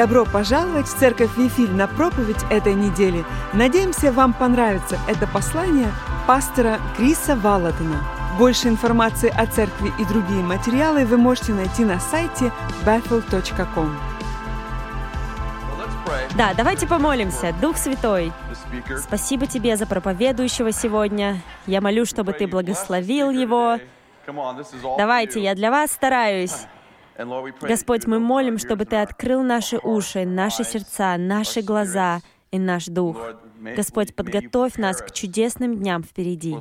Добро пожаловать в Церковь Вифиль на проповедь этой недели. Надеемся, вам понравится это послание пастора Криса Валатона. Больше информации о церкви и другие материалы вы можете найти на сайте bethel.com. Да, давайте помолимся. Дух Святой, спасибо тебе за проповедующего сегодня. Я молю, чтобы ты благословил его. Давайте, я для вас стараюсь. Господь, мы молим, чтобы Ты открыл наши уши, наши сердца, наши глаза и наш дух. Господь, подготовь нас к чудесным дням впереди.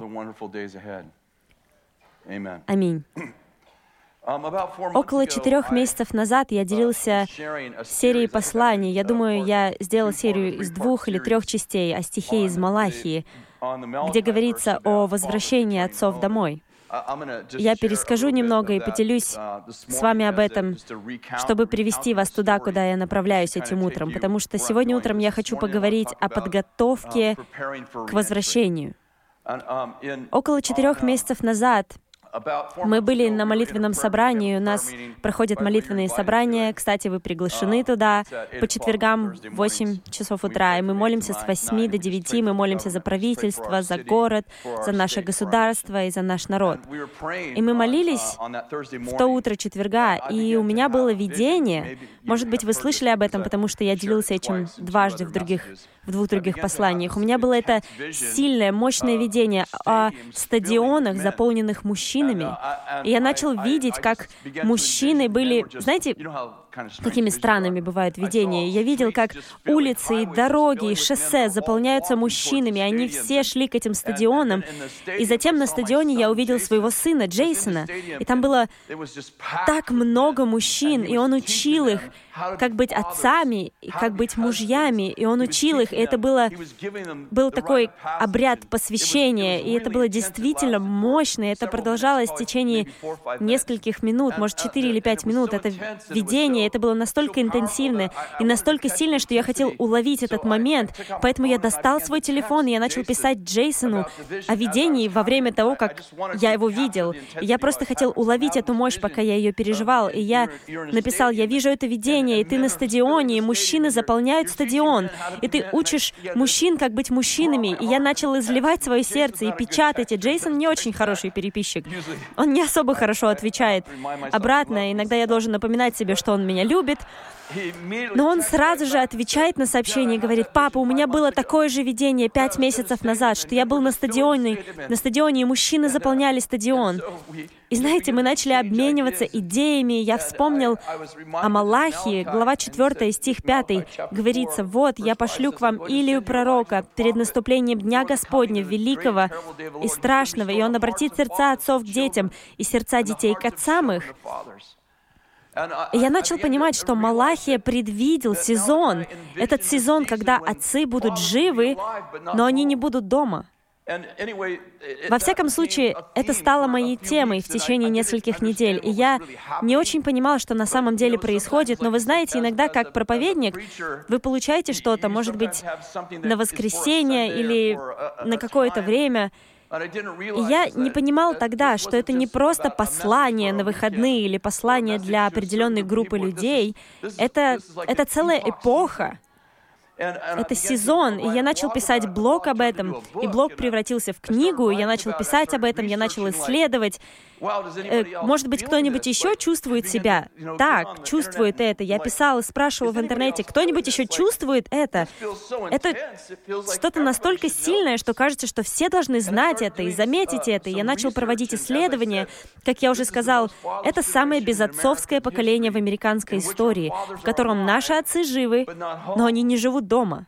Аминь. Около четырех месяцев назад я делился серией посланий. Я думаю, я сделал серию из двух или трех частей о стихе из Малахии, где говорится о возвращении отцов домой. Я перескажу немного и поделюсь с вами об этом, чтобы привести вас туда, куда я направляюсь этим утром, потому что сегодня утром я хочу поговорить о подготовке к возвращению. Около четырех месяцев назад мы были на молитвенном собрании, у нас проходят молитвенные собрания. Кстати, вы приглашены туда по четвергам в 8 часов утра, и мы молимся с 8 до 9, мы молимся за правительство, за город, за наше государство и за наш народ. И мы молились в то утро четверга, и у меня было видение, может быть, вы слышали об этом, потому что я делился этим дважды в других в двух других посланиях. У меня было это сильное, мощное видение о стадионах, заполненных мужчинами. И я начал видеть, как мужчины были... Знаете, какими странными бывают видения. Я видел, как улицы и дороги и шоссе заполняются мужчинами, они все шли к этим стадионам. И затем на стадионе я увидел своего сына Джейсона, и там было так много мужчин, и он учил их, как быть отцами, и как быть мужьями, и он учил их, и это было, был такой обряд посвящения, и это было действительно мощно, и это продолжалось в течение нескольких минут, может, 4 или 5 минут, это видение, это было настолько интенсивно и настолько сильно, что я хотел уловить этот момент, поэтому я достал свой телефон, и я начал писать Джейсону о видении во время того, как я его видел. И я просто хотел уловить эту мощь, пока я ее переживал, и я написал, я вижу это видение, и ты на стадионе, и мужчины заполняют стадион, и ты учишь мужчин, как быть мужчинами, и я начал изливать свое сердце и печатать, и Джейсон не очень хороший переписчик. Он не особо хорошо отвечает. Обратно, иногда я должен напоминать себе, что он меня любит, но он сразу же отвечает на сообщение и говорит, «Папа, у меня было такое же видение пять месяцев назад, что я был на стадионе, на стадионе, и мужчины заполняли стадион». И знаете, мы начали обмениваться идеями. Я вспомнил о Малахии, глава 4, стих 5. Говорится, «Вот, я пошлю к вам Илию пророка перед наступлением Дня Господня, великого и страшного, и он обратит сердца отцов к детям и сердца детей к отцам их». И я начал понимать, что Малахия предвидел сезон. Этот сезон, когда отцы будут живы, но они не будут дома. Во всяком случае, это стало моей темой в течение нескольких недель, и я не очень понимала, что на самом деле происходит, но вы знаете, иногда как проповедник вы получаете что-то, может быть, на воскресенье или на какое-то время, я не понимал тогда, что это не просто послание на выходные или послание для определенной группы людей. Это, это целая эпоха. Это сезон, и я начал писать блог об этом, и блог превратился в книгу, я начал писать об этом, я начал исследовать. Э, может быть, кто-нибудь еще чувствует себя так, чувствует это. Я писал и спрашивал в интернете, кто-нибудь еще чувствует это? Это что-то настолько сильное, что кажется, что все должны знать это и заметить это. И я начал проводить исследования. Как я уже сказал, это самое безотцовское поколение в американской истории, в котором наши отцы живы, но они не живут дома.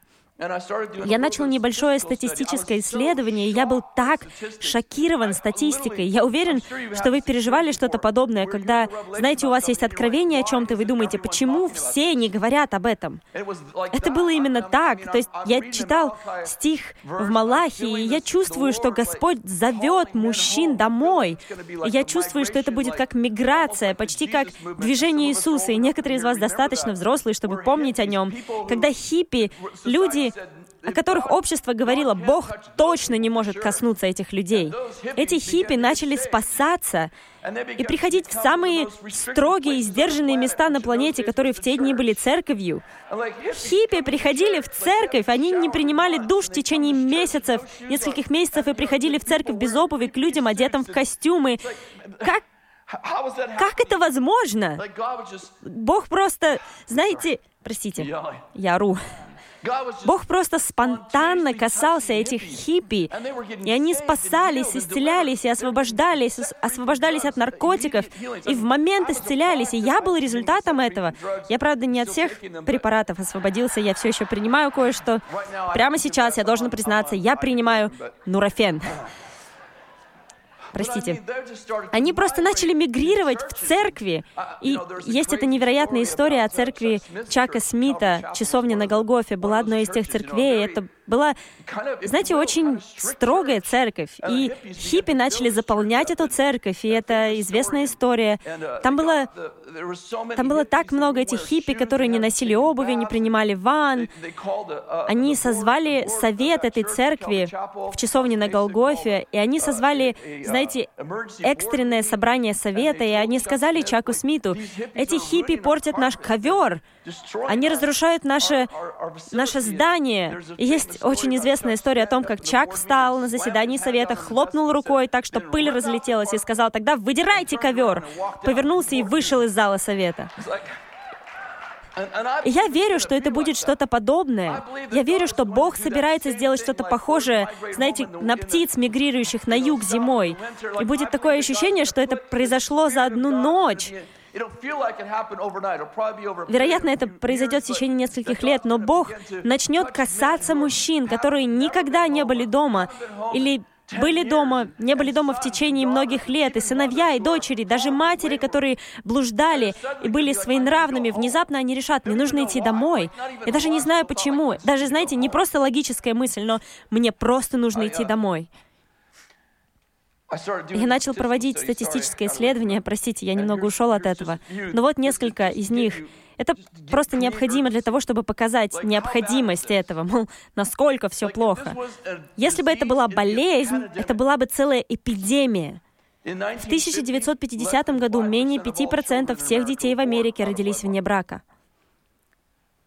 Я начал небольшое статистическое исследование, и я был так шокирован статистикой. Я уверен, что вы переживали что-то подобное, когда, знаете, у вас есть откровение о чем-то, вы думаете, почему все не говорят об этом? Это было именно так. То есть я читал стих в Малахии, и я чувствую, что Господь зовет мужчин домой. И я чувствую, что это будет как миграция, почти как движение Иисуса. И некоторые из вас достаточно взрослые, чтобы помнить о нем. Когда хиппи, люди о которых общество говорило, Бог точно не может коснуться этих людей. Эти хиппи начали спасаться и приходить в самые строгие и сдержанные места на планете, которые в те дни были церковью. Хиппи приходили в церковь, они не принимали душ в течение месяцев, нескольких месяцев, и приходили в церковь без обуви к людям, одетым в костюмы. Как как это возможно? Бог просто, знаете, простите, я ору. Бог просто спонтанно касался этих хиппи, и они спасались, исцелялись и освобождались, освобождались от наркотиков, и в момент исцелялись, и я был результатом этого. Я, правда, не от всех препаратов освободился, я все еще принимаю кое-что. Прямо сейчас я должен признаться, я принимаю нурофен простите, они просто начали мигрировать в церкви. И есть эта невероятная история о церкви Чака Смита, часовня на Голгофе, была одной из тех церквей. Это была, знаете, очень строгая церковь. И хиппи начали заполнять эту церковь, и это известная история. Там было, там было так много этих хиппи, которые не носили обуви, не принимали ванн. Они созвали совет этой церкви в часовне на Голгофе, и они созвали, знаете, экстренное собрание совета, и они сказали Чаку Смиту, эти хиппи портят наш ковер, они разрушают наше, наше здание. И есть очень известная история о том, как Чак встал на заседании совета, хлопнул рукой так, что пыль разлетелась, и сказал, тогда выдирайте ковер. Повернулся и вышел из зала совета. Я верю, что это будет что-то подобное. Я верю, что Бог собирается сделать что-то похожее, знаете, на птиц, мигрирующих на юг зимой. И будет такое ощущение, что это произошло за одну ночь. Вероятно, это произойдет в течение нескольких лет, но Бог начнет касаться мужчин, которые никогда не были дома, или были дома, не были дома в течение многих лет, и сыновья, и дочери, даже матери, которые блуждали и были своенравными, внезапно они решат, мне нужно идти домой. Я даже не знаю почему. Даже, знаете, не просто логическая мысль, но мне просто нужно идти домой. Я начал проводить статистическое исследование, простите, я немного ушел от этого, но вот несколько из них. Это просто необходимо для того, чтобы показать необходимость этого, мол, насколько все плохо. Если бы это была болезнь, это была бы целая эпидемия. В 1950 году менее 5% всех детей в Америке родились вне брака.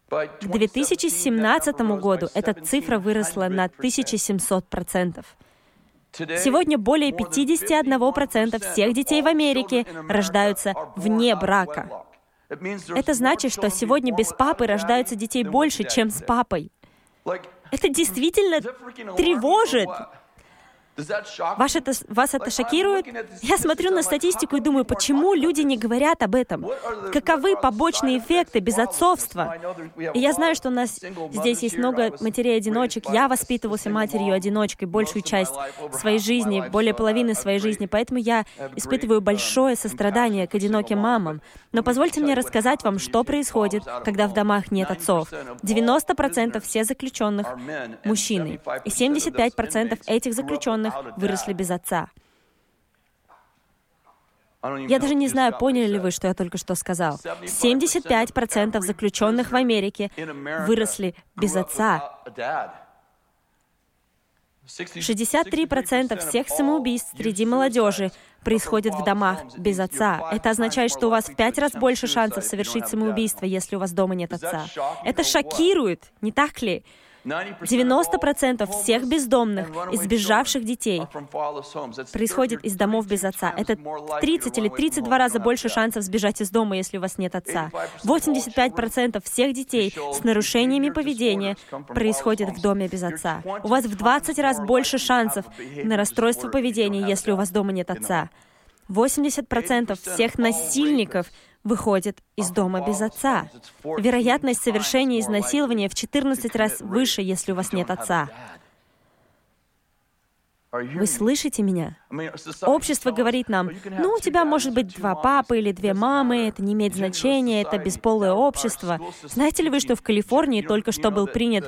К 2017 году эта цифра выросла на 1700%. Сегодня более 51% всех детей в Америке рождаются вне брака. Это значит, что сегодня без папы рождаются детей больше, чем с папой. Это действительно тревожит. Ваш это, вас это шокирует? Я смотрю на статистику и думаю, почему люди не говорят об этом? Каковы побочные эффекты безотцовства? И я знаю, что у нас здесь есть много матерей-одиночек. Я воспитывался матерью-одиночкой большую часть своей жизни, более половины своей жизни, поэтому я испытываю большое сострадание к одиноким мамам. Но позвольте мне рассказать вам, что происходит, когда в домах нет отцов. 90% всех заключенных — мужчины, и 75% этих заключенных заключенных выросли без отца. Я даже не знаю, поняли ли вы, что я только что сказал. 75% заключенных в Америке выросли без отца. 63% всех самоубийств среди молодежи происходит в домах без отца. Это означает, что у вас в пять раз больше шансов совершить самоубийство, если у вас дома нет отца. Это шокирует, не так ли? 90% всех бездомных и сбежавших детей происходит из домов без отца. Это 30 или 32 раза больше шансов сбежать из дома, если у вас нет отца. 85% всех детей с нарушениями поведения происходит в доме без отца. У вас в 20 раз больше шансов на расстройство поведения, если у вас дома нет отца. 80% всех насильников выходит из дома без отца. Вероятность совершения изнасилования в 14 раз выше, если у вас нет отца. Вы слышите меня? Общество говорит нам, ну, у тебя может быть два папы или две мамы, это не имеет значения, это бесполое общество. Знаете ли вы, что в Калифорнии только что был принят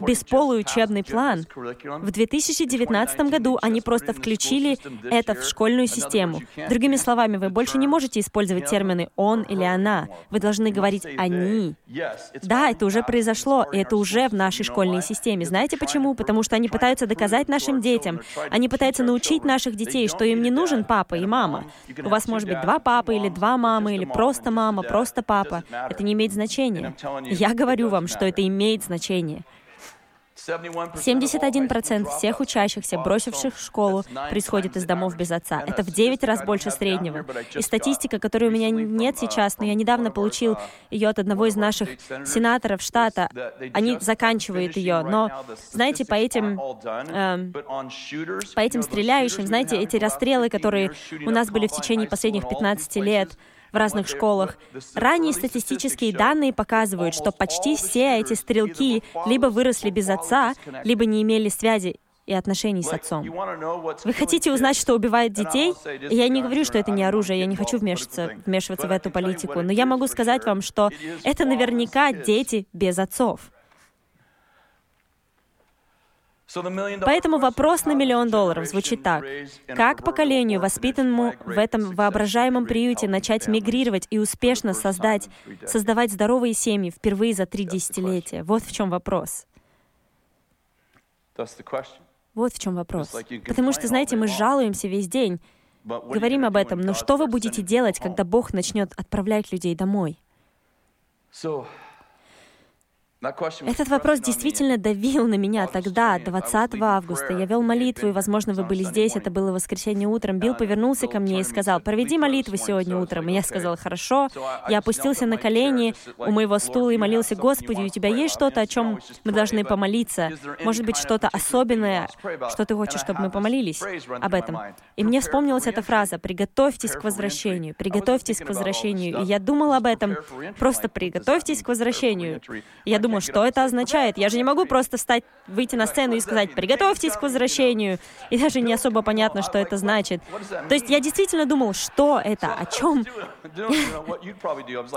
бесполый учебный план? В 2019 году они просто включили это в школьную систему. Другими словами, вы больше не можете использовать термины «он» или «она». Вы должны говорить «они». Да, это уже произошло, и это уже в нашей школьной системе. Знаете почему? Потому что они пытаются доказать нашим детям, они пытаются научить наших детей, что им не нужен папа и мама. У вас может быть два папы или два мамы, или просто мама, просто папа. Это не имеет значения. Я говорю вам, что это имеет значение. 71% всех учащихся, бросивших школу, происходит из домов без отца. Это в 9 раз больше среднего. И статистика, которой у меня нет сейчас, но я недавно получил ее от одного из наших сенаторов штата, они заканчивают ее. Но, знаете, по этим, э, по этим стреляющим, знаете, эти расстрелы, которые у нас были в течение последних 15 лет, в разных школах. Ранние статистические данные показывают, что почти все эти стрелки либо выросли без отца, либо не имели связи и отношений с отцом. Вы хотите узнать, что убивает детей? Я не говорю, что это не оружие, я не хочу вмешиваться, вмешиваться в эту политику, но я могу сказать вам, что это наверняка дети без отцов. Поэтому вопрос на миллион долларов звучит так. Как поколению, воспитанному в этом воображаемом приюте, начать мигрировать и успешно создать, создавать здоровые семьи впервые за три десятилетия? Вот в чем вопрос. Вот в чем вопрос. Потому что, знаете, мы жалуемся весь день, говорим об этом, но что вы будете делать, когда Бог начнет отправлять людей домой? Этот вопрос действительно давил на меня тогда, 20 августа. Я вел молитву, и, возможно, вы были здесь, это было воскресенье утром. Билл повернулся ко мне и сказал, «Проведи молитву сегодня утром». И я сказала, «Хорошо». Я опустился на колени у моего стула и молился, «Господи, у Тебя есть что-то, о чем мы должны помолиться? Может быть, что-то особенное, что Ты хочешь, чтобы мы помолились об этом?» И мне вспомнилась эта фраза «Приготовьтесь к возвращению, приготовьтесь к возвращению». И я думал об этом, просто «приготовьтесь к возвращению». Я думал, что это означает. Я же не могу просто встать, выйти на сцену и сказать «приготовьтесь к возвращению». И даже не особо понятно, что это значит. То есть я действительно думал, что это, о чем.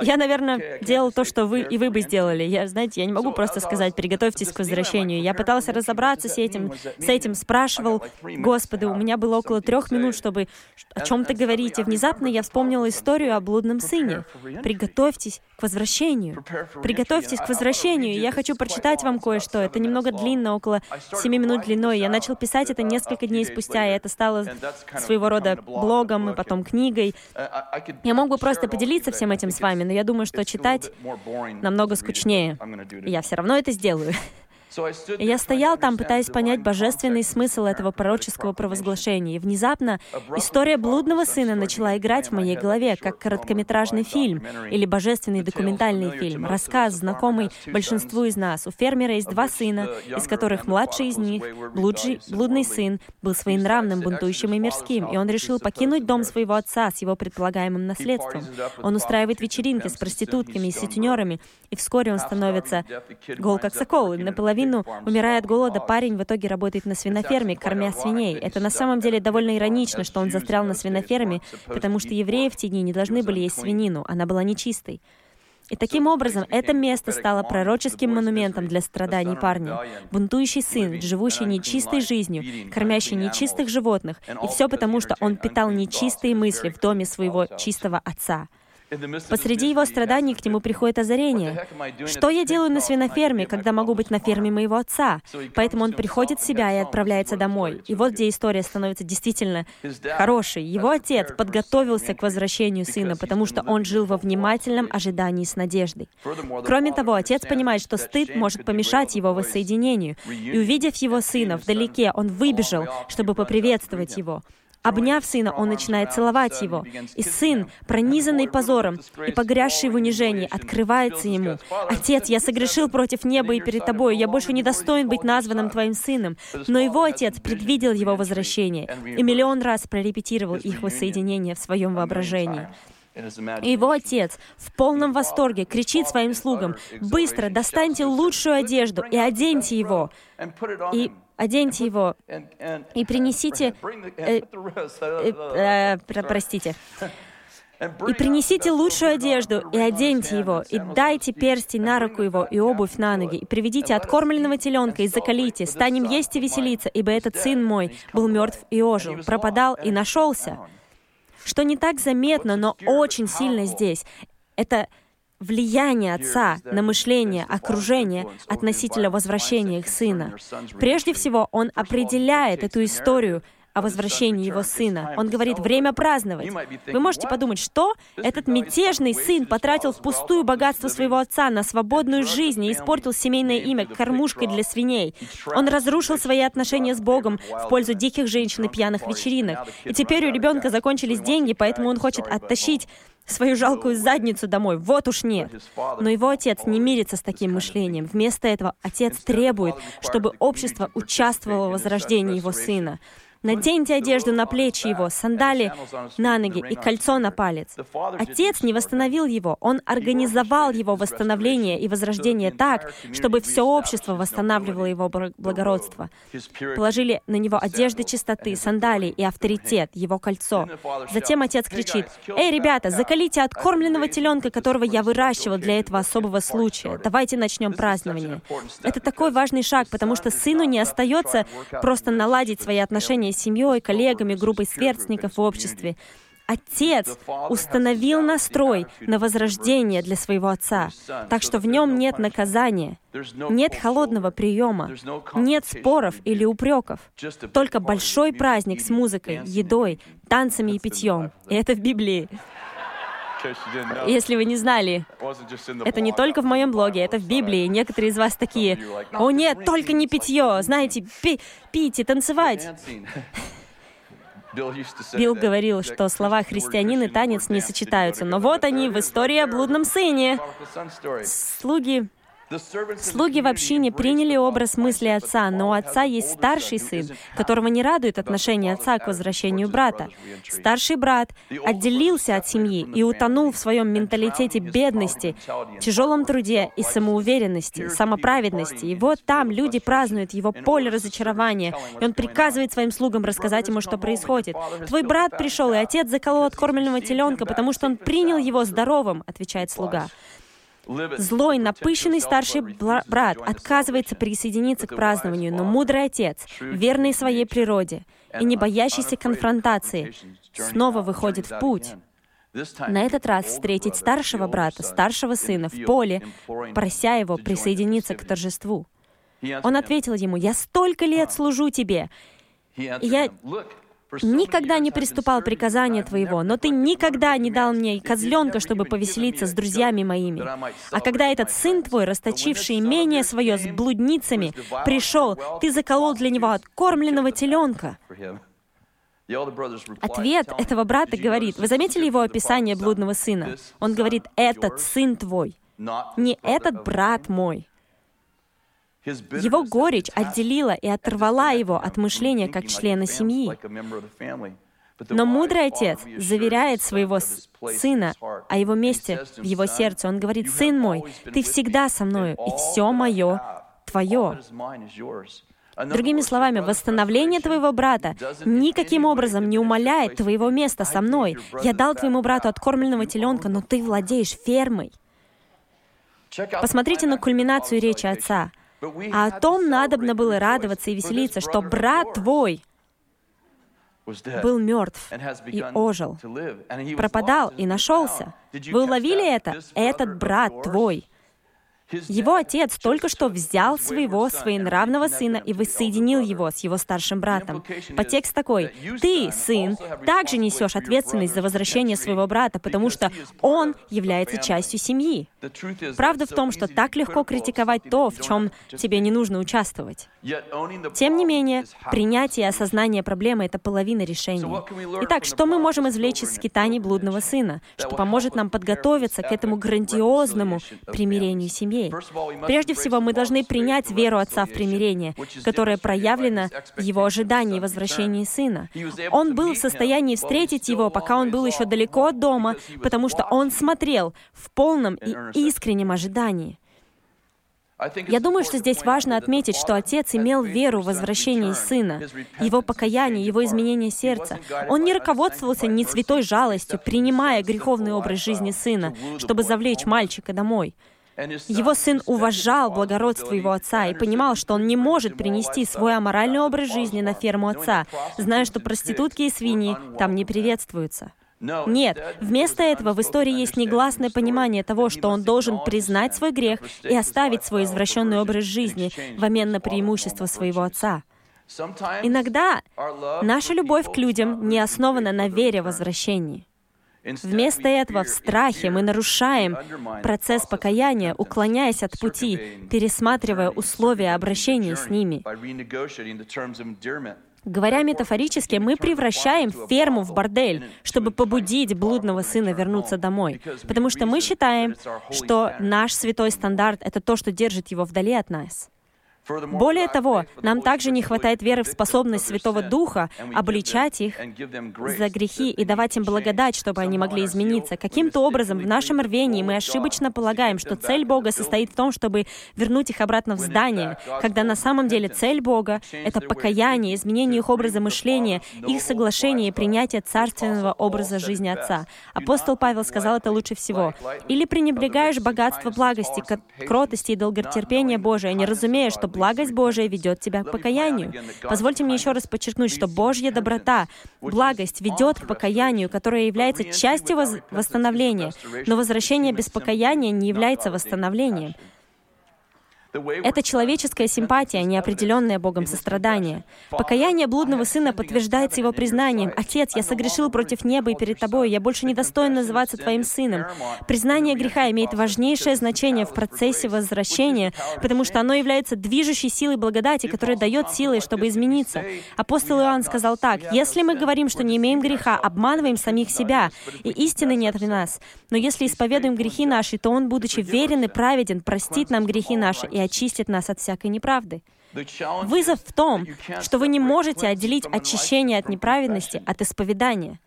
Я, наверное, делал то, что вы и вы бы сделали. Я, знаете, я не могу просто сказать «приготовьтесь к возвращению». Я пытался разобраться с этим, с этим, спрашивал, «Господи, у меня было около трех минут, чтобы о чем-то говорить». И внезапно я вспомнила историю о блудном сыне. «Приготовьтесь к возвращению». «Приготовьтесь к возвращению». И я хочу прочитать вам кое-что. Это немного длинно, около 7 минут длиной. Я начал писать это несколько дней спустя, и это стало своего рода блогом и потом книгой. Я мог бы просто поделиться всем этим с вами, но я думаю, что читать намного скучнее. Я все равно это сделаю. Я стоял там, пытаясь понять божественный смысл этого пророческого провозглашения. И внезапно история блудного сына начала играть в моей голове, как короткометражный фильм или божественный документальный фильм, рассказ, знакомый большинству из нас. У фермера есть два сына, из которых младший из них, блуджий, блудный сын, был своенравным, бунтующим и мирским, и он решил покинуть дом своего отца с его предполагаемым наследством. Он устраивает вечеринки с проститутками и сутенерами, и вскоре он становится гол как сокол, наполовину наполовину, умирая от голода, парень в итоге работает на свиноферме, кормя свиней. Это на самом деле довольно иронично, что он застрял на свиноферме, потому что евреи в те дни не должны были есть свинину, она была нечистой. И таким образом это место стало пророческим монументом для страданий парня. Бунтующий сын, живущий нечистой жизнью, кормящий нечистых животных, и все потому, что он питал нечистые мысли в доме своего чистого отца. Посреди его страданий к нему приходит озарение. Что я делаю на свиноферме, когда могу быть на ферме моего отца? Поэтому он приходит в себя и отправляется домой. И вот где история становится действительно хорошей. Его отец подготовился к возвращению сына, потому что он жил во внимательном ожидании с надеждой. Кроме того, отец понимает, что стыд может помешать его воссоединению. И увидев его сына вдалеке, он выбежал, чтобы поприветствовать его. Обняв сына, он начинает целовать его. И сын, пронизанный позором и погрязший в унижении, открывается ему. «Отец, я согрешил против неба и перед тобой. Я больше не достоин быть названным твоим сыном». Но его отец предвидел его возвращение и миллион раз прорепетировал их воссоединение в своем воображении. И его отец в полном восторге кричит своим слугам, «Быстро достаньте лучшую одежду и оденьте его, и оденьте его, и принесите... Э, э, э, простите. И принесите лучшую одежду, и оденьте его, и дайте перстень на руку его, и обувь на ноги, и приведите откормленного теленка, и закалите, станем есть и веселиться, ибо этот сын мой был мертв и ожил, пропадал и нашелся. Что не так заметно, но очень сильно здесь, это влияние отца на мышление окружения относительно возвращения их сына. Прежде всего, он определяет эту историю о возвращении его сына. Он говорит, время праздновать. Вы можете подумать, что этот мятежный сын потратил впустую богатство своего отца на свободную жизнь и испортил семейное имя кормушкой для свиней. Он разрушил свои отношения с Богом в пользу диких женщин и пьяных вечеринок. И теперь у ребенка закончились деньги, поэтому он хочет оттащить свою жалкую задницу домой. Вот уж нет. Но его отец не мирится с таким мышлением. Вместо этого отец требует, чтобы общество участвовало в возрождении его сына. Наденьте одежду на плечи его, сандали на ноги и кольцо на палец. Отец не восстановил его, он организовал его восстановление и возрождение так, чтобы все общество восстанавливало его благородство. Положили на него одежды чистоты, сандалии и авторитет, его кольцо. Затем отец кричит, «Эй, ребята, закалите откормленного теленка, которого я выращивал для этого особого случая. Давайте начнем празднование». Это такой важный шаг, потому что сыну не остается просто наладить свои отношения отношения семьей, коллегами, группой сверстников в обществе. Отец установил настрой на возрождение для своего отца, так что в нем нет наказания, нет холодного приема, нет споров или упреков, только большой праздник с музыкой, едой, танцами и питьем. И это в Библии. Если вы не знали, это не только в моем блоге, это в Библии. Некоторые из вас такие, «О нет, только не питье! Знаете, пи пить и танцевать!» Билл говорил, что слова «христианин» и «танец» не сочетаются. Но вот они в истории о блудном сыне. Слуги Слуги в общине приняли образ мысли отца, но у отца есть старший сын, которого не радует отношение отца к возвращению брата. Старший брат отделился от семьи и утонул в своем менталитете бедности, тяжелом труде и самоуверенности, самоправедности. И вот там люди празднуют его поле разочарования, и он приказывает своим слугам рассказать ему, что происходит. «Твой брат пришел, и отец заколол откормленного теленка, потому что он принял его здоровым», — отвечает слуга. Злой, напыщенный старший брат отказывается присоединиться к празднованию, но мудрый отец, верный своей природе и не боящийся конфронтации, снова выходит в путь. На этот раз встретить старшего брата, старшего сына в поле, прося его присоединиться к торжеству. Он ответил ему, «Я столько лет служу тебе, и я никогда не приступал приказания Твоего, но Ты никогда не дал мне козленка, чтобы повеселиться с друзьями моими. А когда этот сын Твой, расточивший имение свое с блудницами, пришел, Ты заколол для него откормленного теленка. Ответ этого брата говорит, вы заметили его описание блудного сына? Он говорит, этот сын твой, не этот брат мой. Его горечь отделила и оторвала его от мышления как члена семьи. Но мудрый отец заверяет своего сына о его месте в его сердце. Он говорит, «Сын мой, ты всегда со мною, и все мое твое». Другими словами, восстановление твоего брата никаким образом не умаляет твоего места со мной. Я дал твоему брату откормленного теленка, но ты владеешь фермой. Посмотрите на кульминацию речи отца. А о том надобно было радоваться и веселиться, что брат твой был мертв и ожил, пропадал и нашелся. Вы уловили это? Этот брат твой. Его отец только что взял своего своенравного сына и воссоединил его с его старшим братом. Подтекст такой. Ты, сын, также несешь ответственность за возвращение своего брата, потому что он является частью семьи. Правда в том, что так легко критиковать то, в чем тебе не нужно участвовать. Тем не менее, принятие и осознание проблемы — это половина решения. Итак, что мы можем извлечь из скитаний блудного сына, что поможет нам подготовиться к этому грандиозному примирению семей? Прежде всего, мы должны принять веру отца в примирение, которая проявлена в его ожидании возвращения сына. Он был в состоянии встретить его, пока он был еще далеко от дома, потому что он смотрел в полном и искреннем ожидании. Я думаю, что здесь важно отметить, что отец имел веру в возвращение сына, его покаяние, его изменение сердца. Он не руководствовался не святой жалостью, принимая греховный образ жизни сына, чтобы завлечь мальчика домой. Его сын уважал благородство его отца и понимал, что он не может принести свой аморальный образ жизни на ферму отца, зная, что проститутки и свиньи там не приветствуются. Нет, вместо этого в истории есть негласное понимание того, что он должен признать свой грех и оставить свой извращенный образ жизни в обмен на преимущество своего отца. Иногда наша любовь к людям не основана на вере в возвращении. Вместо этого в страхе мы нарушаем процесс покаяния, уклоняясь от пути, пересматривая условия обращения с ними. Говоря метафорически, мы превращаем ферму в бордель, чтобы побудить блудного сына вернуться домой. Потому что мы считаем, что наш святой стандарт — это то, что держит его вдали от нас. Более того, нам также не хватает веры в способность Святого Духа обличать их за грехи и давать им благодать, чтобы они могли измениться. Каким-то образом в нашем рвении мы ошибочно полагаем, что цель Бога состоит в том, чтобы вернуть их обратно в здание, когда на самом деле цель Бога — это покаяние, изменение их образа мышления, их соглашение и принятие царственного образа жизни Отца. Апостол Павел сказал это лучше всего. «Или пренебрегаешь богатство благости, кротости и долготерпения Божия, не разумея, что благость Божия ведет тебя к покаянию. Позвольте мне еще раз подчеркнуть, что Божья доброта, благость ведет к покаянию, которое является частью восстановления, но возвращение без покаяния не является восстановлением. Это человеческая симпатия, неопределенное Богом сострадание. Покаяние блудного сына подтверждается его признанием. «Отец, я согрешил против неба и перед тобой, я больше не достоин называться твоим сыном». Признание греха имеет важнейшее значение в процессе возвращения, потому что оно является движущей силой благодати, которая дает силы, чтобы измениться. Апостол Иоанн сказал так, «Если мы говорим, что не имеем греха, обманываем самих себя, и истины нет в нас. Но если исповедуем грехи наши, то Он, будучи верен и праведен, простит нам грехи наши и очистит нас от всякой неправды. Вызов в том, что вы не можете отделить очищение от неправедности от исповедания.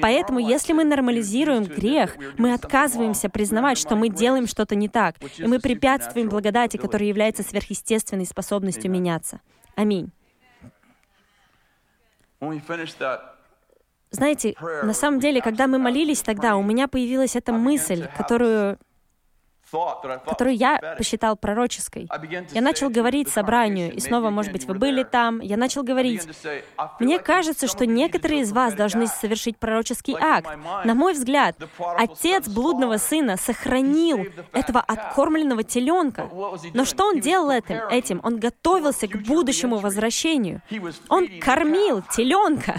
Поэтому, если мы нормализируем грех, мы отказываемся признавать, что мы делаем что-то не так, и мы препятствуем благодати, которая является сверхъестественной способностью меняться. Аминь. Знаете, на самом деле, когда мы молились тогда, у меня появилась эта мысль, которую которую я посчитал пророческой. Я начал говорить собранию, и снова, может быть, вы были там, я начал говорить, мне кажется, что некоторые из вас должны совершить пророческий акт. На мой взгляд, отец блудного сына сохранил этого откормленного теленка. Но что он делал этим? этим? Он готовился к будущему возвращению. Он кормил теленка.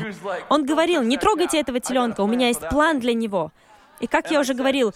Он говорил, не трогайте этого теленка, у меня есть план для него. И как я уже говорил,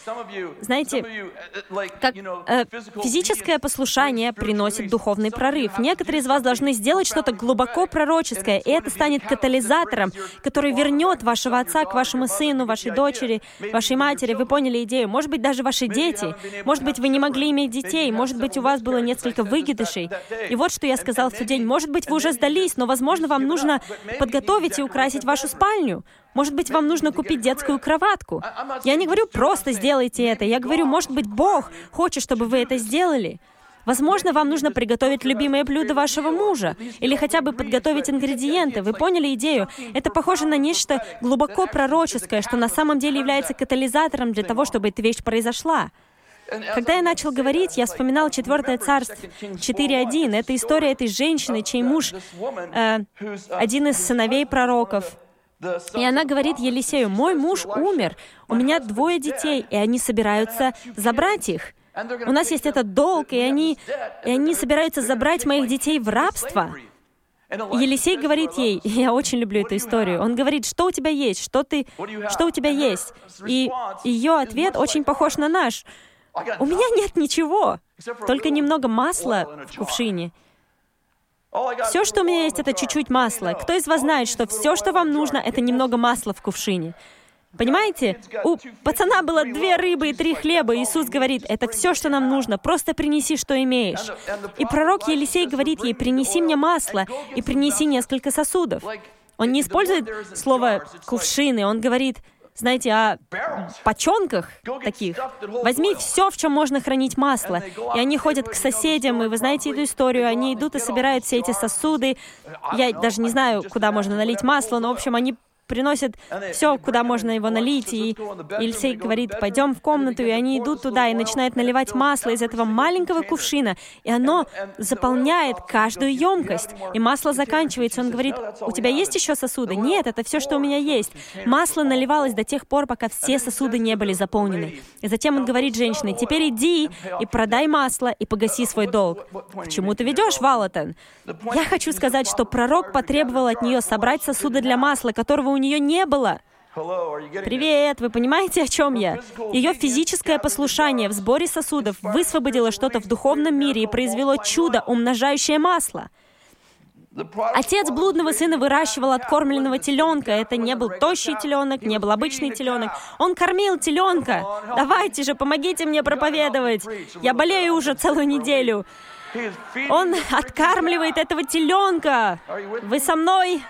знаете, uh, как э, физическое послушание приносит духовный прорыв. Некоторые из вас должны сделать что-то глубоко пророческое, и это станет катализатором, который вернет вашего отца к вашему сыну, вашей дочери, вашей матери. Вы поняли идею? Может быть, даже ваши дети. Может быть, вы не могли иметь детей. Может быть, у вас было несколько выгидышей. И вот что я сказал в тот день. Может быть, вы уже сдались, но, возможно, вам нужно подготовить и украсить вашу спальню. Может быть, вам нужно купить детскую кроватку. Я не говорю, просто сделайте это. Я говорю, может быть, Бог хочет, чтобы вы это сделали. Возможно, вам нужно приготовить любимое блюдо вашего мужа или хотя бы подготовить ингредиенты. Вы поняли идею? Это похоже на нечто глубоко пророческое, что на самом деле является катализатором для того, чтобы эта вещь произошла. Когда я начал говорить, я вспоминал Четвертое Царство 4.1. Это история этой женщины, чей муж э, один из сыновей пророков. И она говорит Елисею, «Мой муж умер, у меня двое детей, и они собираются забрать их. У нас есть этот долг, и они, и они собираются забрать моих детей в рабство». Елисей говорит ей, я очень люблю эту историю, он говорит, что у тебя есть, что ты, что у тебя есть. И ее ответ очень похож на наш. У меня нет ничего, только немного масла в кувшине. Все, что у меня есть, это чуть-чуть масла. Кто из вас знает, что все, что вам нужно, это немного масла в кувшине? Понимаете? У пацана было две рыбы и три хлеба. Иисус говорит, это все, что нам нужно. Просто принеси, что имеешь. И пророк Елисей говорит ей, принеси мне масло и принеси несколько сосудов. Он не использует слово «кувшины», он говорит, знаете, о почонках таких. Возьми все, в чем можно хранить масло. И они ходят к соседям, и вы знаете эту историю, они идут и собирают все эти сосуды. Я даже не знаю, куда можно налить масло, но, в общем, они приносят все, куда можно его налить. И Ильсей говорит, пойдем в комнату, и они идут туда и начинают наливать масло из этого маленького кувшина, и оно заполняет каждую емкость. И масло заканчивается. Он говорит, у тебя есть еще сосуды? Нет, это все, что у меня есть. Масло наливалось до тех пор, пока все сосуды не были заполнены. И затем он говорит женщине, теперь иди и продай масло и погаси свой долг. К чему ты ведешь, Валатон? Я хочу сказать, что пророк потребовал от нее собрать сосуды для масла, которого у нее не было. Привет, вы понимаете, о чем я? Ее физическое послушание в сборе сосудов высвободило что-то в духовном мире и произвело чудо, умножающее масло. Отец блудного сына выращивал откормленного теленка. Это не был тощий теленок, не был обычный теленок. Он кормил теленка. Давайте же, помогите мне проповедовать. Я болею уже целую неделю. Он откармливает этого теленка. Вы со мной?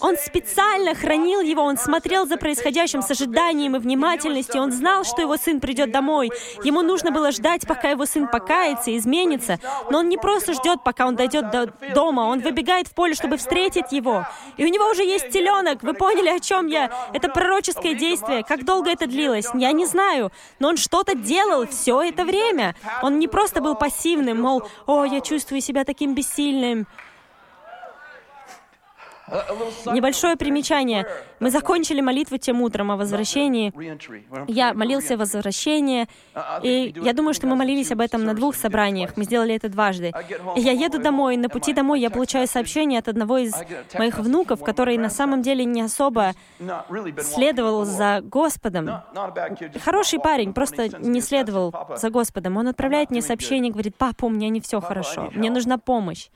Он специально хранил его, он смотрел за происходящим с ожиданием и внимательностью, он знал, что его сын придет домой. Ему нужно было ждать, пока его сын покается, изменится. Но он не просто ждет, пока он дойдет до дома, он выбегает в поле, чтобы встретить его. И у него уже есть теленок, вы поняли, о чем я? Это пророческое действие. Как долго это длилось? Я не знаю. Но он что-то делал все это время. Он не просто был пассивным, мол, «О, я чувствую себя таким бессильным». Небольшое примечание. Мы закончили молитву тем утром о возвращении. Я молился о возвращении, и я думаю, что мы молились об этом на двух собраниях. Мы сделали это дважды. И я еду домой, и на пути домой я получаю сообщение от одного из моих внуков, который на самом деле не особо следовал за Господом. Хороший парень, просто не следовал за Господом. Он отправляет мне сообщение, говорит, папа, у меня не все хорошо, мне нужна помощь.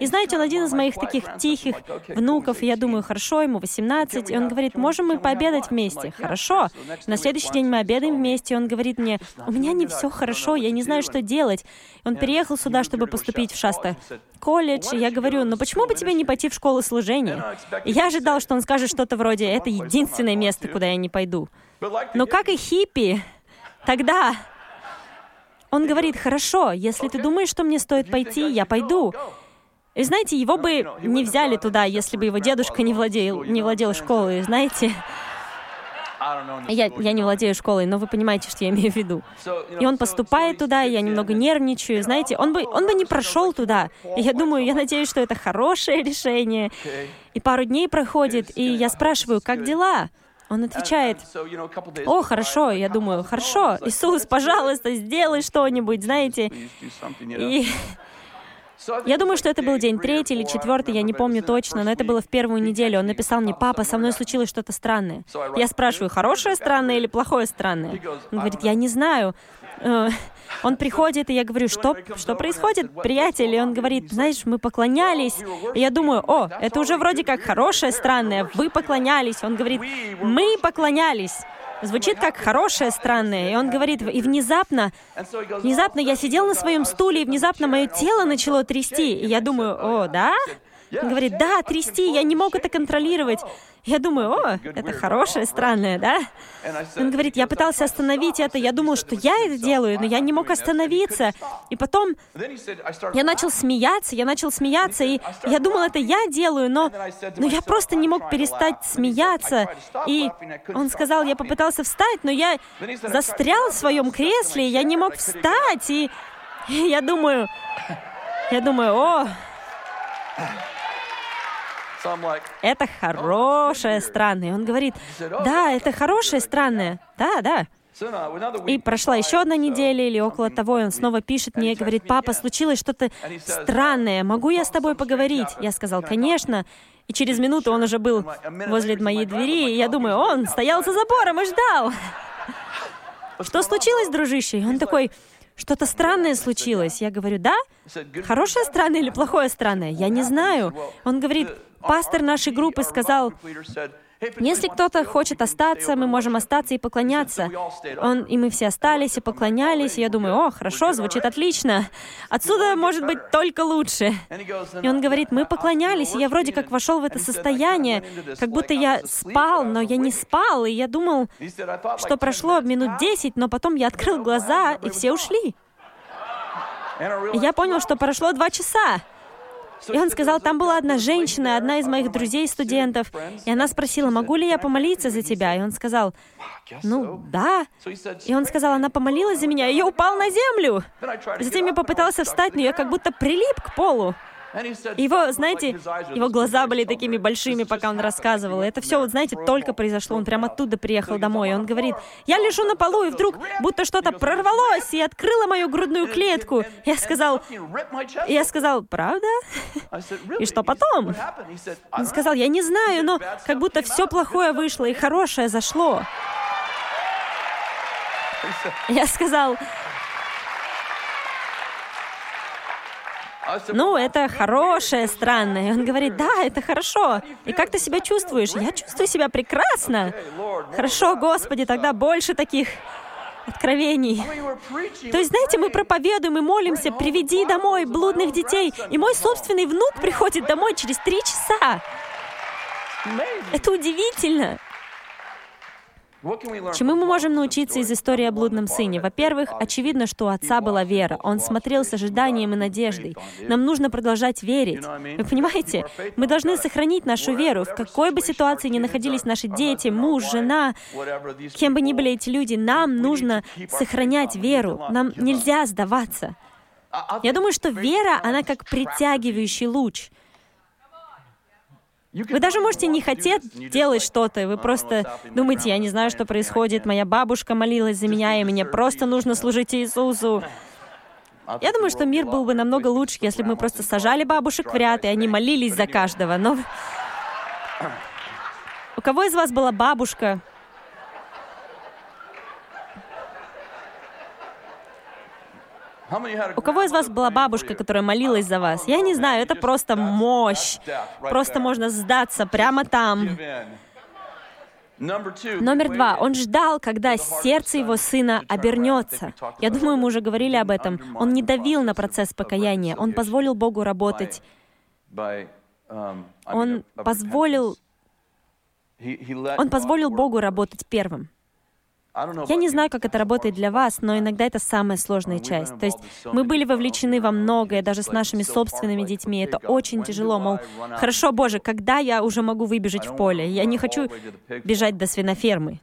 И знаете, он один из моих таких тихих внуков, и я думаю, хорошо, ему 18, и он говорит, можем мы пообедать вместе? Хорошо. На следующий день мы обедаем вместе, и он говорит мне, у меня не все хорошо, я не знаю, что делать. Он переехал сюда, чтобы поступить в Шаста колледж, и я говорю, ну почему бы тебе не пойти в школу служения? И я ожидал, что он скажет что-то вроде, это единственное место, куда я не пойду. Но как и хиппи, тогда он говорит, хорошо, если ты думаешь, что мне стоит пойти, я пойду. И знаете, его бы не взяли туда, если бы его дедушка не владел, не владел школой, знаете. Я, я не владею школой, но вы понимаете, что я имею в виду. И он поступает туда, и я немного нервничаю. Знаете, он бы, он бы не прошел туда. И я думаю, я надеюсь, что это хорошее решение. И пару дней проходит, и я спрашиваю, как дела? Он отвечает, «О, хорошо». Я думаю, «Хорошо, Иисус, пожалуйста, сделай что-нибудь, знаете». И я думаю, что это был день третий или четвертый, я не помню точно, но это было в первую неделю. Он написал мне, папа, со мной случилось что-то странное. Я спрашиваю, хорошее странное или плохое странное? Он говорит, я не знаю. Э, он приходит, и я говорю, что, что происходит, приятель? И он говорит, знаешь, мы поклонялись. И я думаю, о, это уже вроде как хорошее, странное. Вы поклонялись. Он говорит, мы поклонялись. Звучит как хорошее, странное. И он говорит, и внезапно, внезапно я сидел на своем стуле, и внезапно мое тело начало трясти. И я думаю, о, да? Он говорит, да, трясти, я не мог это контролировать. Я думаю, о, это хорошее, странное, да? Он говорит, я пытался остановить это, я думал, что я это делаю, но я не мог остановиться. И потом я начал смеяться, я начал смеяться, и я думал, это я делаю, но, но я просто не мог перестать смеяться. И он сказал, я попытался встать, но я застрял в своем кресле, я не мог встать, и я думаю, я думаю, о, это хорошее странное. Он говорит, да, это хорошее странное. Да, да. И прошла еще одна неделя или около того, и он снова пишет мне и говорит, папа, случилось что-то странное, могу я с тобой поговорить? Я сказал, конечно. И через минуту он уже был возле моей двери, и я думаю, он стоял за забором и ждал. что случилось, дружище? И он такой, что-то странное случилось. Я говорю, да? Хорошее странное или плохое странное? Я не знаю. Он говорит, пастор нашей группы сказал, если кто-то хочет остаться, мы можем остаться и поклоняться. Он, и мы все остались и поклонялись. И я думаю, о, хорошо, звучит отлично. Отсюда может быть только лучше. И он говорит, мы поклонялись, и я вроде как вошел в это состояние, как будто я спал, но я не спал, и я думал, что прошло минут десять, но потом я открыл глаза, и все ушли. И я понял, что прошло два часа. И он сказал, там была одна женщина, одна из моих друзей-студентов, и она спросила, могу ли я помолиться за тебя? И он сказал, ну, да. И он сказал, она помолилась за меня, и я упал на землю. Затем я попытался встать, но я как будто прилип к полу. Его, знаете, его глаза были такими большими, пока он рассказывал. Это все, вот знаете, только произошло. Он прямо оттуда приехал домой. И он говорит, я лежу на полу, и вдруг будто что-то прорвалось и открыло мою грудную клетку. Я сказал, я сказал, правда? И что потом? Он сказал, я не знаю, но как будто все плохое вышло и хорошее зашло. Я сказал, ну, это хорошее, странное. И он говорит, да, это хорошо. И как ты себя чувствуешь? Я чувствую себя прекрасно. Хорошо, Господи, тогда больше таких откровений. То есть, знаете, мы проповедуем и молимся, приведи домой блудных детей. И мой собственный внук приходит домой через три часа. Это удивительно. Чему мы можем научиться из истории о блудном сыне? Во-первых, очевидно, что у отца была вера. Он смотрел с ожиданием и надеждой. Нам нужно продолжать верить. Вы понимаете? Мы должны сохранить нашу веру. В какой бы ситуации ни находились наши дети, муж, жена, кем бы ни были эти люди, нам нужно сохранять веру. Нам нельзя сдаваться. Я думаю, что вера, она как притягивающий луч — вы даже можете не хотеть делать что-то, вы просто думаете, я не знаю, что происходит, моя бабушка молилась за меня, и мне просто нужно служить Иисусу. Я думаю, что мир был бы намного лучше, если бы мы просто сажали бабушек в ряд, и они молились за каждого. Но у кого из вас была бабушка, У кого из вас была бабушка, которая молилась за вас? Я не знаю, это просто мощь. Просто можно сдаться прямо там. Номер два. Он ждал, когда сердце его сына обернется. Я думаю, мы уже говорили об этом. Он не давил на процесс покаяния. Он позволил Богу работать. Он позволил... Он позволил Богу работать первым. Я не знаю, как это работает для вас, но иногда это самая сложная часть. То есть мы были вовлечены во многое, даже с нашими собственными детьми. Это очень тяжело, мол, хорошо, Боже, когда я уже могу выбежать в поле? Я не хочу бежать до свинофермы.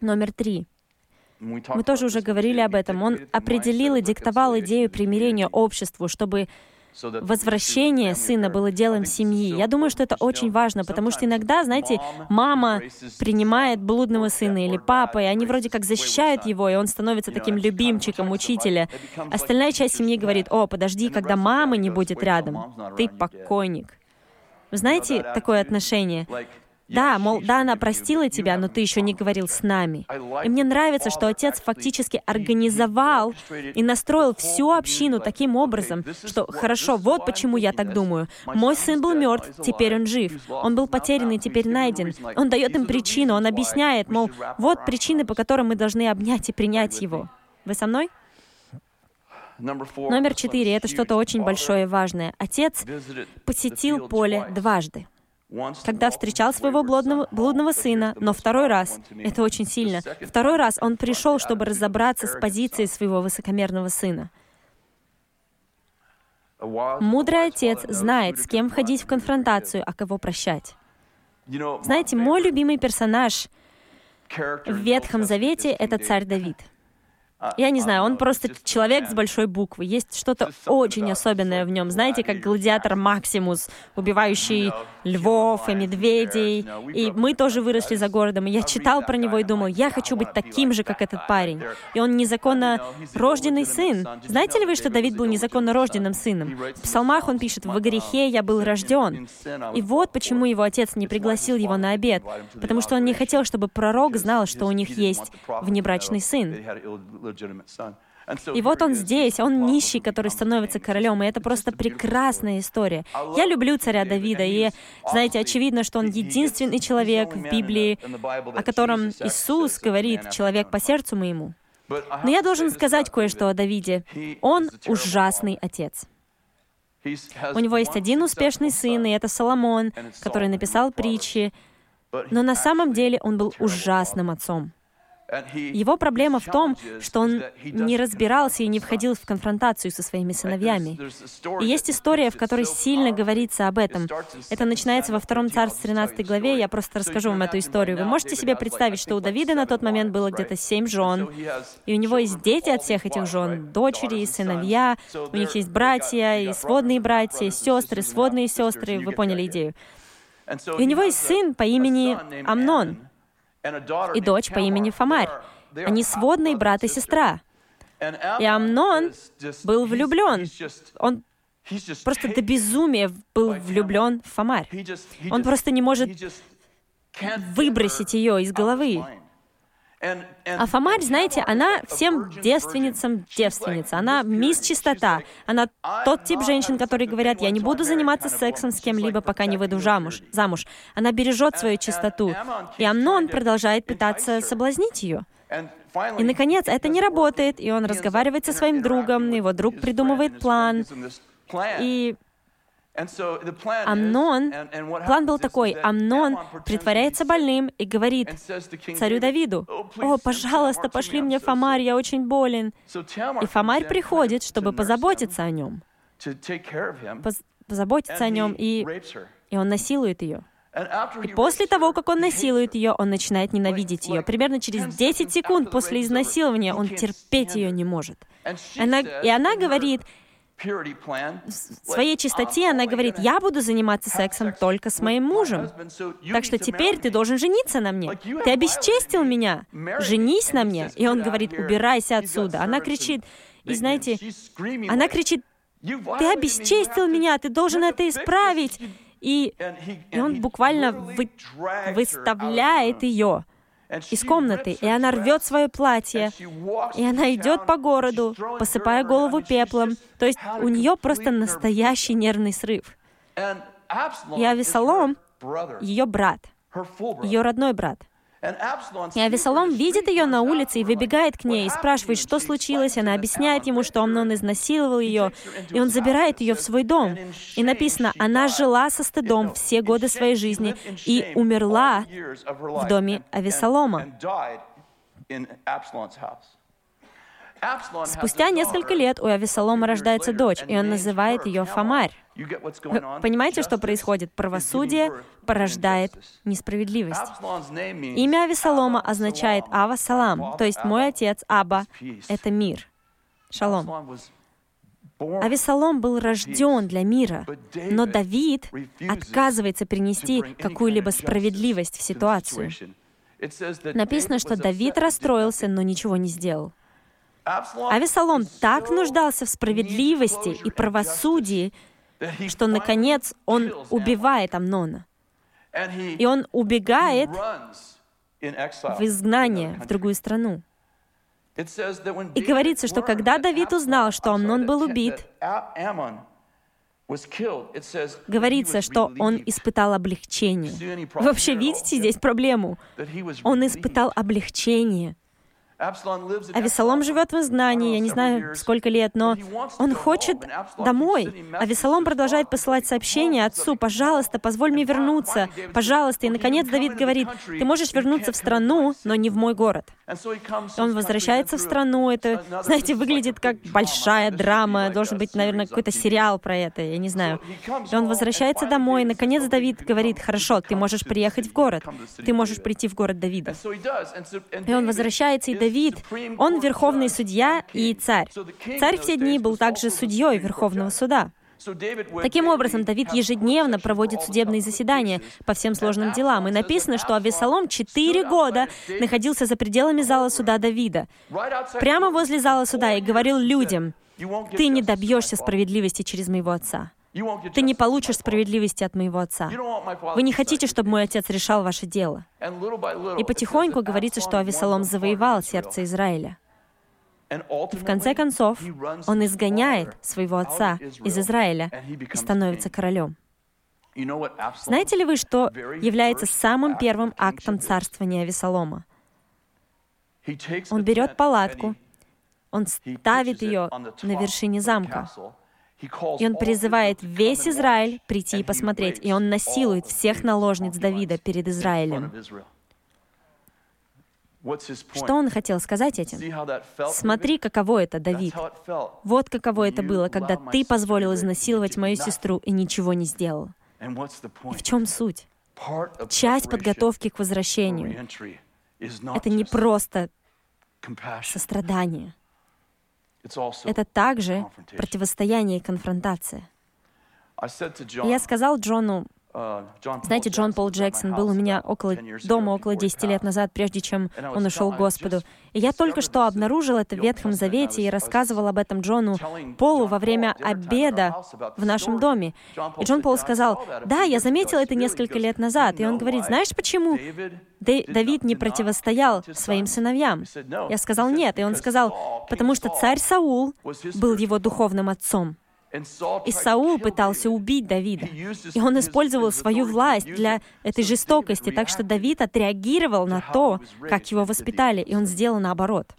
Номер три. Мы тоже уже говорили об этом. Он определил и диктовал идею примирения обществу, чтобы возвращение сына было делом семьи. Я думаю, что это очень важно, потому что иногда, знаете, мама принимает блудного сына или папа, и они вроде как защищают его, и он становится таким любимчиком учителя. Остальная часть семьи говорит, о, подожди, когда мамы не будет рядом, ты покойник. Вы знаете такое отношение? Да, мол, да, она простила тебя, но ты еще не говорил с нами. И мне нравится, что отец фактически организовал и настроил всю общину таким образом, что хорошо, вот почему я так думаю. Мой сын был мертв, теперь он жив. Он был потерян и теперь найден. Он дает им причину, он объясняет, мол, вот причины, по которым мы должны обнять и принять его. Вы со мной? Номер четыре — это что-то очень большое и важное. Отец посетил поле дважды когда встречал своего блудного, блудного сына, но второй раз, это очень сильно, второй раз он пришел, чтобы разобраться с позицией своего высокомерного сына. Мудрый отец знает, с кем входить в конфронтацию, а кого прощать. Знаете, мой любимый персонаж в Ветхом Завете — это царь Давид. Я не знаю, он просто человек с большой буквы. Есть что-то очень особенное в нем. Знаете, как гладиатор Максимус, убивающий львов и медведей. И мы тоже выросли за городом. И я читал про него и думал, я хочу быть таким же, как этот парень. И он незаконно рожденный сын. Знаете ли вы, что Давид был незаконно рожденным сыном? В псалмах он пишет, «В грехе я был рожден». И вот почему его отец не пригласил его на обед. Потому что он не хотел, чтобы пророк знал, что у них есть внебрачный сын. И вот он здесь, он нищий, который становится королем, и это просто прекрасная история. Я люблю царя Давида, и, знаете, очевидно, что он единственный человек в Библии, о котором Иисус говорит, человек по сердцу моему. Но я должен сказать кое-что о Давиде. Он ужасный отец. У него есть один успешный сын, и это Соломон, который написал притчи, но на самом деле он был ужасным отцом. Его проблема в том, что он не разбирался и не входил в конфронтацию со своими сыновьями. И есть история, в которой сильно говорится об этом. Это начинается во втором царстве 13 главе, я просто расскажу вам эту историю. Вы можете себе представить, что у Давида на тот момент было где-то семь жен, и у него есть дети от всех этих жен, дочери, сыновья, у них есть братья, и сводные братья, сестры, сводные сестры, вы поняли идею. И у него есть сын по имени Амнон и дочь по имени Фомарь. Они сводные брат и сестра. И Амнон был влюблен. Он просто до безумия был влюблен в Фомарь. Он просто не может выбросить ее из головы. А Фомарь, знаете, она всем девственницам девственница. Она мисс чистота. Она тот тип женщин, которые говорят, я не буду заниматься сексом с кем-либо, пока не выйду замуж. замуж. Она бережет свою чистоту. И Амнон продолжает пытаться соблазнить ее. И, наконец, это не работает, и он разговаривает со своим другом, его друг придумывает план, и Амнон, план был такой, Амнон притворяется больным и говорит царю Давиду, «О, пожалуйста, пошли мне Фомарь, я очень болен». И Фомарь приходит, чтобы позаботиться о нем, позаботиться о нем, и, и он насилует ее. И после того, как он насилует ее, он начинает ненавидеть ее. Примерно через 10 секунд после изнасилования он терпеть ее не может. Она, и она говорит, в своей чистоте она говорит, я буду заниматься сексом только с моим мужем. Так что теперь ты должен жениться на мне. Ты обесчестил меня. Женись на мне. И он говорит, убирайся отсюда. Она кричит, и знаете, она кричит, ты обесчестил меня, ты должен это исправить. И, и он буквально вы, выставляет ее из комнаты, и она рвет свое платье, и она идет по городу, посыпая голову пеплом. То есть у нее просто настоящий нервный срыв. И Авесолом, ее брат, ее родной брат, и Авесолом видит ее на улице и выбегает к ней и спрашивает, что случилось. Она объясняет ему, что Амнон изнасиловал ее, и он забирает ее в свой дом. И написано, она жила со стыдом все годы своей жизни и умерла в доме Авесолома. Спустя несколько лет у Авесолома рождается дочь, и он называет ее Фомарь. Вы понимаете, что происходит? Правосудие порождает несправедливость. Имя Авесолома означает Ава Салам, то есть мой отец Аба — это мир. Шалом. Авесолом был рожден для мира, но Давид отказывается принести какую-либо справедливость в ситуацию. Написано, что Давид расстроился, но ничего не сделал. Авесолом так нуждался в справедливости и правосудии, что, наконец, он убивает Амнона. И он убегает в изгнание в другую страну. И говорится, что когда Давид узнал, что Амнон был убит, говорится, что он испытал облегчение. Вы вообще видите здесь проблему? Он испытал облегчение. Авесолом живет в изгнании, я не знаю, сколько лет, но он хочет домой. Авесолом продолжает посылать сообщения отцу, «Пожалуйста, позволь мне вернуться, пожалуйста». И, наконец, Давид говорит, «Ты можешь вернуться в страну, но не в мой город». И он возвращается в страну. Это, знаете, выглядит как большая драма. Должен быть, наверное, какой-то сериал про это, я не знаю. И он возвращается домой. И, наконец, Давид говорит, «Хорошо, ты можешь приехать в город. Ты можешь прийти в город Давида». И он возвращается, и Давид Давид, он верховный судья и царь. Царь в те дни был также судьей Верховного суда. Таким образом, Давид ежедневно проводит судебные заседания по всем сложным делам. И написано, что Авесолом четыре года находился за пределами зала суда Давида, прямо возле зала суда, и говорил людям, «Ты не добьешься справедливости через моего отца». Ты не получишь справедливости от моего отца. Вы не хотите, чтобы мой отец решал ваше дело. И потихоньку говорится, что Авесолом завоевал сердце Израиля. И в конце концов, он изгоняет своего отца из Израиля и становится королем. Знаете ли вы, что является самым первым актом царствования Авесолома? Он берет палатку, он ставит ее на вершине замка, и он призывает весь Израиль прийти и посмотреть, и он насилует всех наложниц Давида перед Израилем. Что он хотел сказать этим? Смотри, каково это, Давид. Вот каково это было, когда ты позволил изнасиловать мою сестру и ничего не сделал. И в чем суть? Часть подготовки к возвращению — это не просто сострадание. Это также противостояние и конфронтация. я сказал Джону, Знаете, Джон Пол Джексон был у меня около дома около 10 лет назад, прежде чем он ушел к Господу. И я только что обнаружил это в Ветхом Завете и рассказывал об этом Джону Полу во время обеда в нашем доме. И Джон Пол сказал, да, я заметил это несколько лет назад. И он говорит, знаешь почему Давид не противостоял своим сыновьям? Я сказал, нет. И он сказал, потому что царь Саул был его духовным отцом. И Саул пытался убить Давида. И он использовал свою власть для этой жестокости, так что Давид отреагировал на то, как его воспитали, и он сделал наоборот.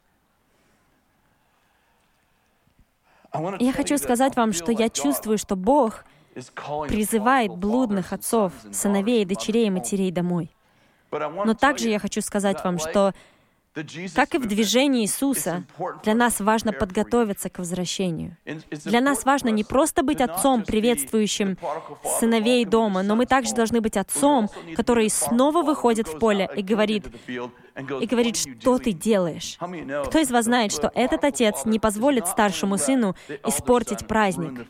Я хочу сказать вам, что я чувствую, что Бог призывает блудных отцов, сыновей, дочерей и матерей домой. Но также я хочу сказать вам, что как и в движении Иисуса, для нас важно подготовиться к возвращению. Для нас важно не просто быть отцом, приветствующим сыновей дома, но мы также должны быть отцом, который снова выходит в поле и говорит, и говорит, что ты делаешь. Кто из вас знает, что этот отец не позволит старшему сыну испортить праздник?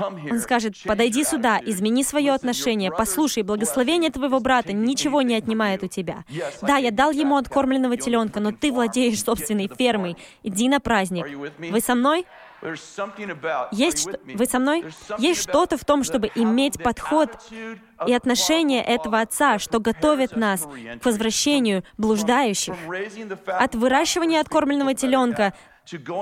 Он скажет, подойди сюда, измени свое отношение, послушай, благословение твоего брата ничего не отнимает у тебя. Да, я дал ему откормленного теленка, но ты владеешь собственной фермой. Иди на праздник. Вы со мной? Есть, вы со мной? Есть что-то в том, чтобы иметь подход и отношение этого Отца, что готовит нас к возвращению блуждающих. От выращивания откормленного теленка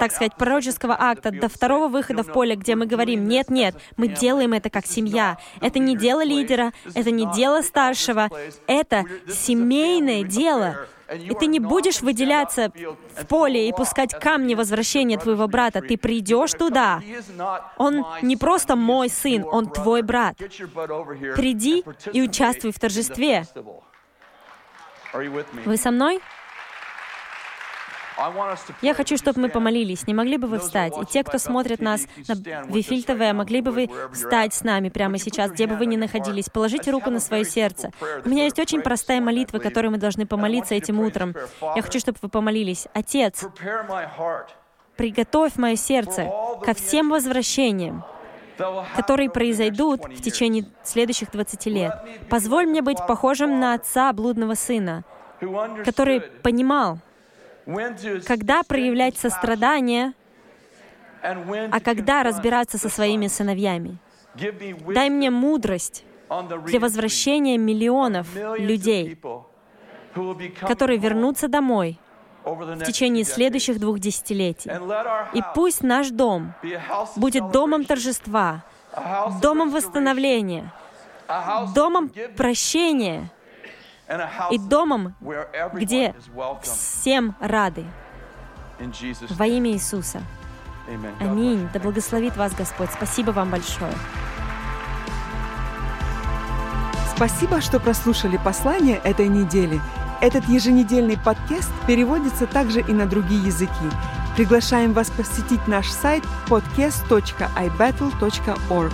так сказать, пророческого акта до второго выхода в поле, где мы говорим, нет, нет, мы делаем это как семья. Это не дело лидера, это не дело старшего, это семейное дело. И ты не будешь выделяться в поле и пускать камни возвращения твоего брата. Ты придешь туда. Он не просто мой сын, он твой брат. Приди и участвуй в торжестве. Вы со мной? Я хочу, чтобы мы помолились. Не могли бы вы встать? И те, кто смотрит нас на Вифиль ТВ, могли бы вы встать с нами прямо сейчас, где бы вы ни находились? Положите руку на свое сердце. У меня есть очень простая молитва, которой мы должны помолиться этим утром. Я хочу, чтобы вы помолились. Отец, приготовь мое сердце ко всем возвращениям, которые произойдут в течение следующих 20 лет. Позволь мне быть похожим на отца блудного сына, который понимал, когда проявлять сострадание, а когда разбираться со своими сыновьями. Дай мне мудрость для возвращения миллионов людей, которые вернутся домой в течение следующих двух десятилетий. И пусть наш дом будет домом торжества, домом восстановления, домом прощения — и домом, где всем рады. Во имя Иисуса. Аминь. Да благословит вас Господь. Спасибо вам большое. Спасибо, что прослушали послание этой недели. Этот еженедельный подкаст переводится также и на другие языки. Приглашаем вас посетить наш сайт podcast.ibattle.org.